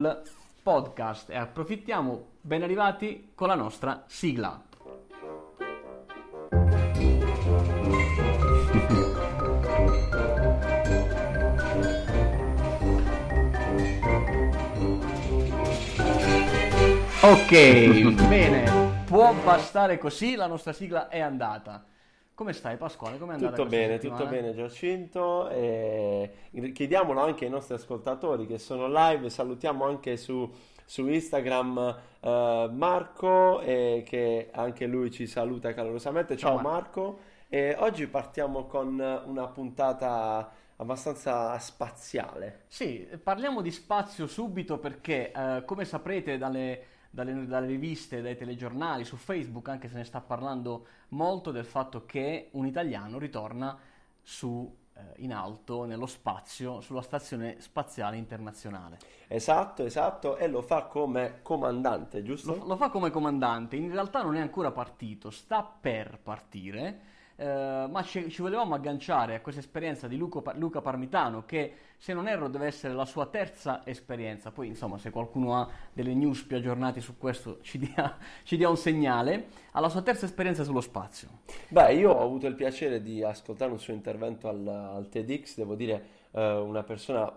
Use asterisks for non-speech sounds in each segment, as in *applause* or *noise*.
il podcast e approfittiamo, ben arrivati con la nostra sigla. *laughs* Ok, bene, può bastare così, la nostra sigla è andata. Come stai Pasquale? Come è andata Tutto bene, settimana? tutto bene Giacinto. E chiediamolo anche ai nostri ascoltatori che sono live, salutiamo anche su, su Instagram eh, Marco eh, che anche lui ci saluta calorosamente. Ciao, Ciao, Marco. E oggi partiamo con una puntata abbastanza spaziale. Sì, parliamo di spazio subito perché, eh, come saprete dalle, dalle- dalle riviste, dai telegiornali, su Facebook anche se ne sta parlando molto del fatto che un italiano ritorna su, eh, in alto, nello spazio, sulla Stazione Spaziale Internazionale. Esatto, esatto, e lo fa come comandante, giusto? Lo, lo fa come comandante, in realtà non è ancora partito, sta per partire, eh, ma ci, ci volevamo agganciare a questa esperienza di Luco Pa- Luca Parmitano, che se non erro deve essere la sua terza esperienza. Poi, insomma, se qualcuno ha delle news più aggiornate su questo, ci dia, *laughs* ci dia un segnale. Alla sua terza esperienza sullo spazio. Beh, io ho avuto il piacere di ascoltare un suo intervento al, al TEDx, devo dire, eh, una persona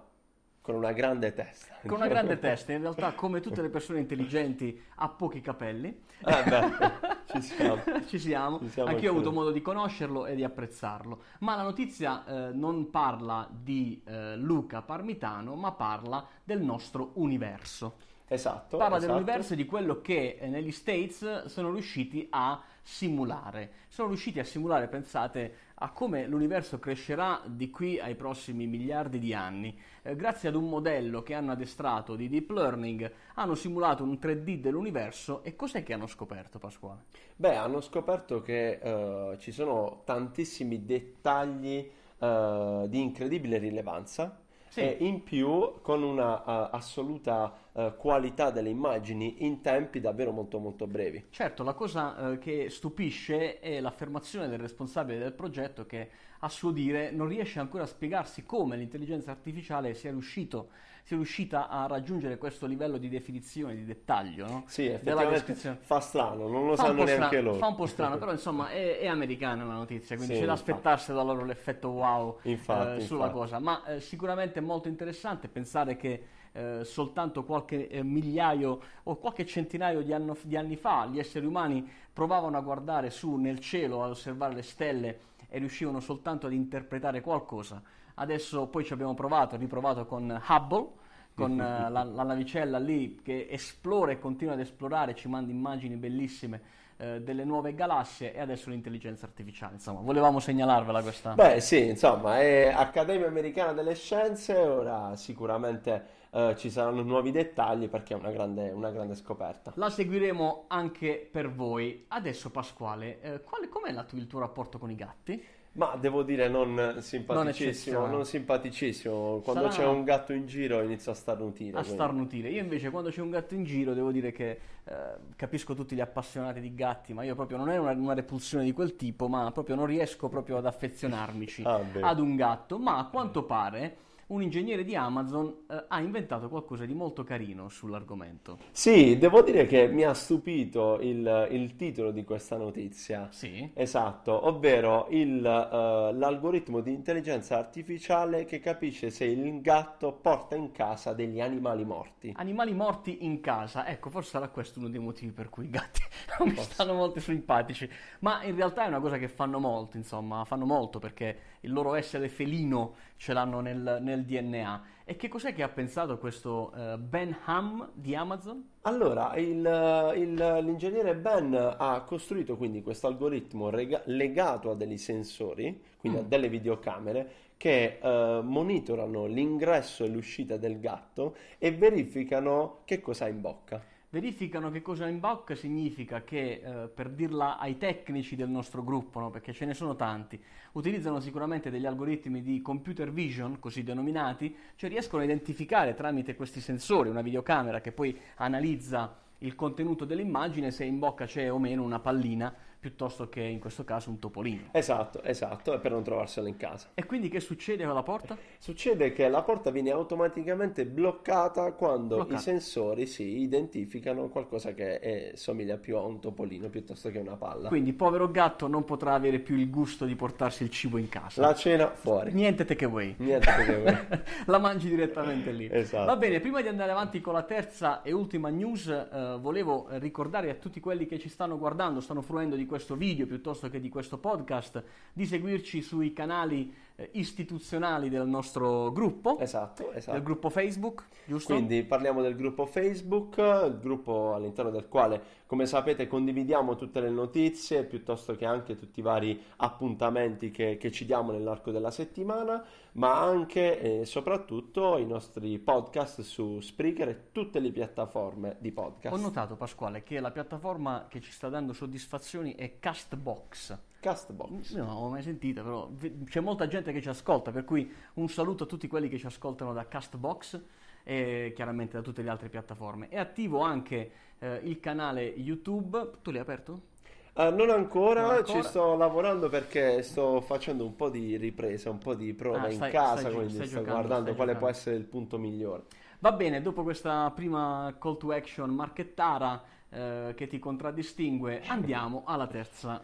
con una grande testa. Con una grande *laughs* testa, in realtà, come tutte le persone intelligenti, ha pochi capelli. Eh beh, *laughs* ci siamo. Ci siamo, Ci siamo anch'io ho avuto modo di conoscerlo e di apprezzarlo, ma la notizia eh, non parla di eh, Luca Parmitano, ma parla del nostro universo. Esatto, Parla esatto. dell'universo e di quello che eh, negli States sono riusciti a simulare. Sono riusciti a simulare, pensate, a come l'universo crescerà di qui ai prossimi miliardi di anni. Eh, grazie ad un modello che hanno addestrato di deep learning, hanno simulato un 3D dell'universo e cos'è che hanno scoperto, Pasquale? Beh, hanno scoperto che eh, ci sono tantissimi dettagli eh, di incredibile rilevanza Sì. e in più con una eh, assoluta eh, qualità delle immagini in tempi davvero molto molto brevi. Certo, la cosa eh, che stupisce è l'affermazione del responsabile del progetto che a suo dire non riesce ancora a spiegarsi come l'intelligenza artificiale sia, riuscito- sia riuscita a raggiungere questo livello di definizione, di dettaglio, no? Sì, Della effettivamente descrizione. fa strano, non lo Fa sanno neanche strano, loro. fa un po' strano, *laughs* però insomma è, è americana la notizia, quindi Sì, c'è da aspettarsi da loro l'effetto wow Infatti, eh, sulla infatti. cosa, ma eh, sicuramente è molto interessante pensare che eh, soltanto qualche eh, migliaio o qualche centinaio di, anno- di anni fa gli esseri umani provavano a guardare su nel cielo, ad osservare le stelle e riuscivano soltanto ad interpretare qualcosa. Adesso poi ci abbiamo provato, riprovato con Hubble, con *laughs* eh, la, la navicella lì che esplora e continua ad esplorare, ci manda immagini bellissime eh, delle nuove galassie e adesso l'intelligenza artificiale. Insomma, volevamo segnalarvela questa. Beh, sì, insomma, è Accademia Americana delle Scienze, ora sicuramente eh, ci saranno nuovi dettagli perché è una grande, una grande scoperta. La seguiremo anche per voi. Adesso Pasquale, eh, quale, com'è la tu- il tuo rapporto con i gatti? Ma devo dire non simpaticissimo, eccezionale. non simpaticissimo. Quando Sarà- c'è un gatto in giro inizio a starnutire. A quindi- starnutire. Io invece quando c'è un gatto in giro devo dire che eh, capisco tutti gli appassionati di gatti, ma io proprio non è una, una repulsione di quel tipo, ma proprio non riesco proprio ad affezionarmici Ah, ad un gatto. Ma a quanto pare un ingegnere di Amazon eh, ha inventato qualcosa di molto carino sull'argomento. Sì, devo dire che mi ha stupito il, il titolo di questa notizia. Sì? Esatto, ovvero il, eh, l'algoritmo di intelligenza artificiale che capisce se il gatto porta in casa degli animali morti. Animali morti in casa, ecco, forse sarà questo uno dei motivi per cui i gatti *laughs* non mi stanno molto simpatici, ma in realtà è una cosa che fanno molto, insomma, fanno molto perché il loro essere felino ce l'hanno nel, nel DNA. E che cos'è che ha pensato questo eh, Ben Ham di Amazon? Allora, il- il- l'ingegnere Ben ha costruito quindi questo algoritmo rega- legato a degli sensori, quindi a Mm. delle videocamere, che eh, monitorano l'ingresso e l'uscita del gatto e verificano che cosa ha in bocca. Verificano che cosa in bocca significa che, eh, per dirla ai tecnici del nostro gruppo, no, perché ce ne sono tanti, utilizzano sicuramente degli algoritmi di computer vision, così denominati, cioè riescono a identificare tramite questi sensori, una videocamera che poi analizza il contenuto dell'immagine, se in bocca c'è o meno una pallina piuttosto che in questo caso un topolino. Esatto, esatto, e per non trovarselo in casa. E quindi che succede con la porta? Succede che la porta viene automaticamente bloccata quando Bloccata. i sensori si identificano qualcosa che è- somiglia più a un topolino piuttosto che una palla. Quindi povero gatto non potrà avere più il gusto di portarsi il cibo in casa. La cena fuori. Niente takeaway. Niente vuoi. *laughs* la mangi direttamente lì. Esatto. Va bene, prima di andare avanti con la terza e ultima news, eh, volevo ricordare a tutti quelli che ci stanno guardando, stanno fruendo di questo video piuttosto che di questo podcast, di seguirci sui canali istituzionali del nostro gruppo, Esatto, esatto. del gruppo Facebook, giusto? Quindi parliamo del gruppo Facebook, il gruppo all'interno del quale, come sapete, condividiamo tutte le notizie, piuttosto che anche tutti i vari appuntamenti che, che ci diamo nell'arco della settimana, ma anche e soprattutto i nostri podcast su Spreaker e tutte le piattaforme di podcast. Ho notato, Pasquale, che la piattaforma che ci sta dando soddisfazioni è Castbox. Castbox. Io non l'avevo mai sentita, però c'è molta gente che ci ascolta, per cui un saluto a tutti quelli che ci ascoltano da Castbox e chiaramente da tutte le altre piattaforme. È attivo anche eh, il canale YouTube. Tu l'hai aperto? Eh, non ancora, Non ancora. ci sto lavorando perché sto facendo un po' di riprese, un po' di prova Ah, in stai- casa, stai quindi stai sto giocando, guardando quale può giocando. essere il punto migliore. Va bene, dopo questa prima call to action marchettara eh, che ti contraddistingue, andiamo alla terza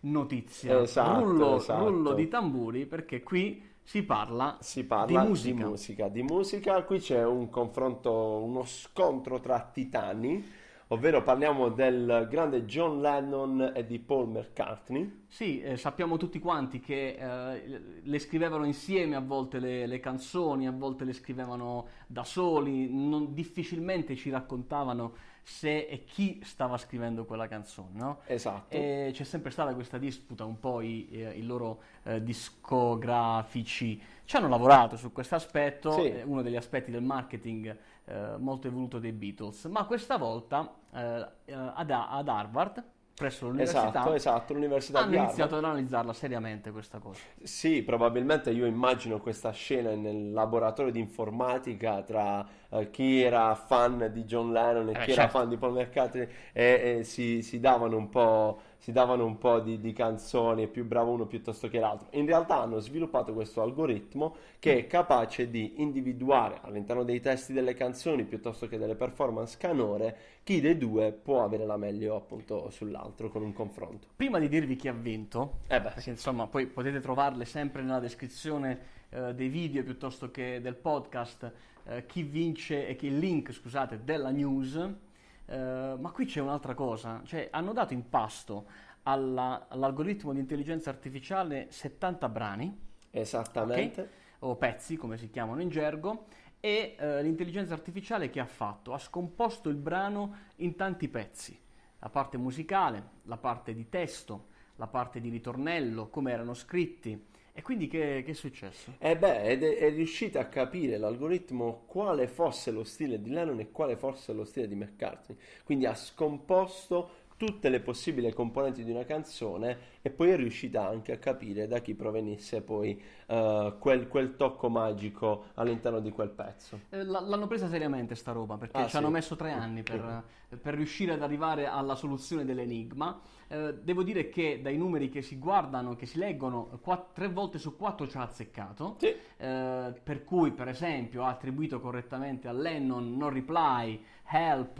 notizia. Esatto, rullo, esatto. rullo di tamburi perché qui si parla Si parla di musica. di musica. di musica. Qui c'è un confronto, uno scontro tra titani, ovvero parliamo del grande John Lennon e di Paul McCartney. Sì, eh, sappiamo tutti quanti che eh, le scrivevano insieme a volte le, le canzoni, a volte le scrivevano da soli, non- difficilmente ci raccontavano se e chi stava scrivendo quella canzone, no? Esatto. E c'è sempre stata questa disputa, un po' i, eh, i loro eh, discografici ci hanno lavorato su questo aspetto, Sì. è uno degli aspetti del marketing eh, molto evoluto dei Beatles, ma questa volta eh, eh, ad, ad Harvard, presso l'università, Esatto, esatto, l'università hanno di iniziato ad analizzarla seriamente questa cosa. Sì, probabilmente io immagino questa scena nel laboratorio di informatica tra eh, chi era fan di John Lennon e Eh, chi era certo. fan di Paul McCartney e, e si, si davano un po', si davano un po' di, di canzoni, più bravo uno piuttosto che l'altro. In realtà hanno sviluppato questo algoritmo che è capace di individuare all'interno dei testi delle canzoni piuttosto che delle performance canore chi dei due può avere la meglio appunto sull'altro con un confronto. Prima di dirvi chi ha vinto, Eh beh, perché insomma poi potete trovarle sempre nella descrizione eh, dei video piuttosto che del podcast, eh, chi vince e chi il link, scusate, della news. Eh, ma qui c'è un'altra cosa, cioè hanno dato in pasto alla- all'algoritmo di intelligenza artificiale 70 brani, esattamente. o pezzi come si chiamano in gergo, e eh, l'intelligenza artificiale che ha fatto? Ha scomposto il brano in tanti pezzi, la parte musicale, la parte di testo, la parte di ritornello, come erano scritti. E quindi che, che è successo? E beh, è, è riuscita a capire l'algoritmo quale fosse lo stile di Lennon e quale fosse lo stile di McCartney. Quindi ha scomposto tutte le possibili componenti di una canzone e poi è riuscita anche a capire da chi provenisse poi eh, quel, quel tocco magico all'interno di quel pezzo. Eh, L'hanno presa seriamente sta roba perché Ah, ci hanno sì. messo tre anni per, per riuscire ad arrivare alla soluzione dell'enigma. Eh, devo dire che dai numeri che si guardano, che si leggono, qua- tre volte su quattro ci ha azzeccato. Sì. Eh, per cui, per esempio, ha attribuito correttamente a Lennon No Reply, Help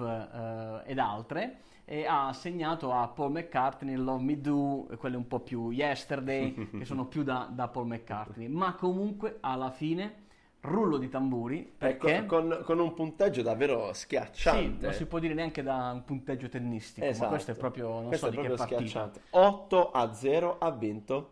ed altre. E ha assegnato a Paul McCartney Love Me Do, quelle un po' più Yesterday, *laughs* che sono più da, da Paul McCartney. Ma comunque, alla fine, rullo di tamburi, Ecco, perché con, con un punteggio davvero sì, schiacciante. non si può dire neanche da un punteggio tennistico, ma Esatto. questo è proprio, non Questo so di che proprio partita. schiacciante. 8 a 0 ha vinto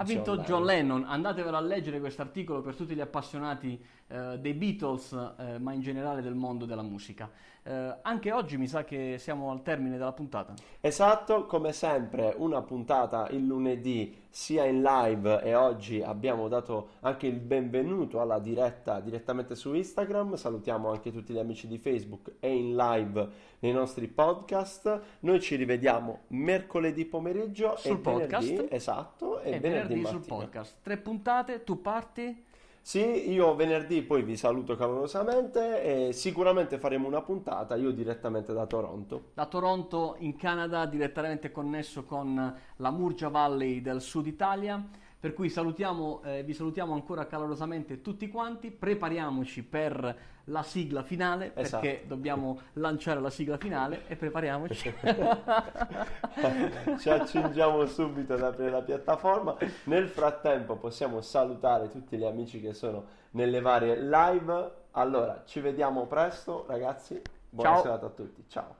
Ha vinto John Lennon. andatevelo a leggere questo articolo per tutti gli appassionati eh, dei Beatles, eh, ma in generale del mondo della musica. Eh, anche oggi mi sa che siamo al termine della puntata. Esatto, come sempre una puntata il lunedì sia in live e oggi abbiamo dato anche il benvenuto alla diretta direttamente su Instagram, salutiamo anche tutti gli amici di Facebook e in live nei nostri podcast, noi ci rivediamo mercoledì pomeriggio Sul e venerdì, podcast. esatto, e, E venerdì, venerdì sul podcast. Tre puntate, tu parti. Sì, io venerdì poi vi saluto calorosamente e sicuramente faremo una puntata, io direttamente da Toronto. Da Toronto in Canada, direttamente connesso con la Murgia Valley del sud Italia. Per cui salutiamo, eh, vi salutiamo ancora calorosamente tutti quanti, prepariamoci per la sigla finale Esatto. perché dobbiamo lanciare la sigla finale e prepariamoci. *laughs* Ci accingiamo subito ad aprire la piattaforma. Nel frattempo possiamo salutare tutti gli amici che sono nelle varie live. Allora, ci vediamo presto, ragazzi. Buona Ciao. serata a tutti. Ciao.